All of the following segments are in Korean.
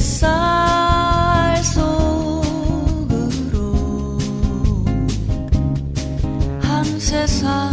햇살 속으로 세상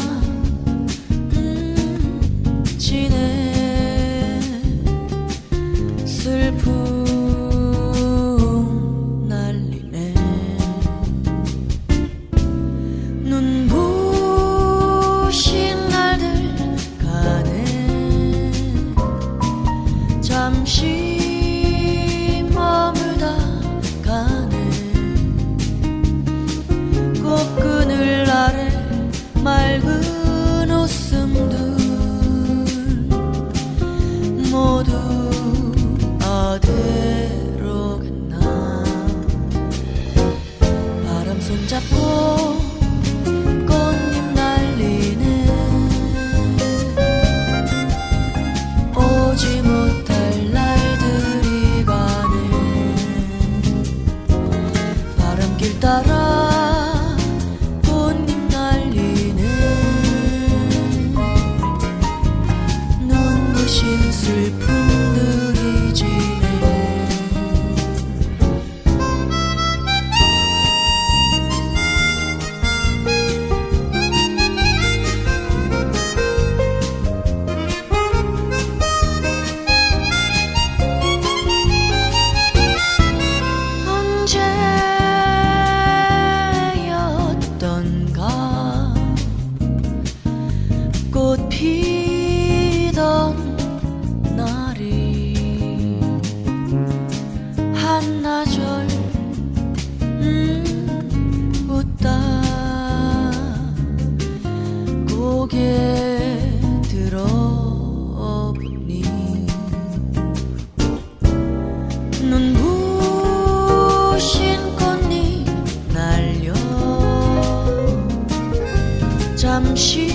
손잡고 꽃잎 날리는 오지 못할 날들이 가는 바람길 따라 꽃잎 날리는 눈부신 슬픔 들이 지 고개 들어보니 눈부신 꽃잎 날려 잠시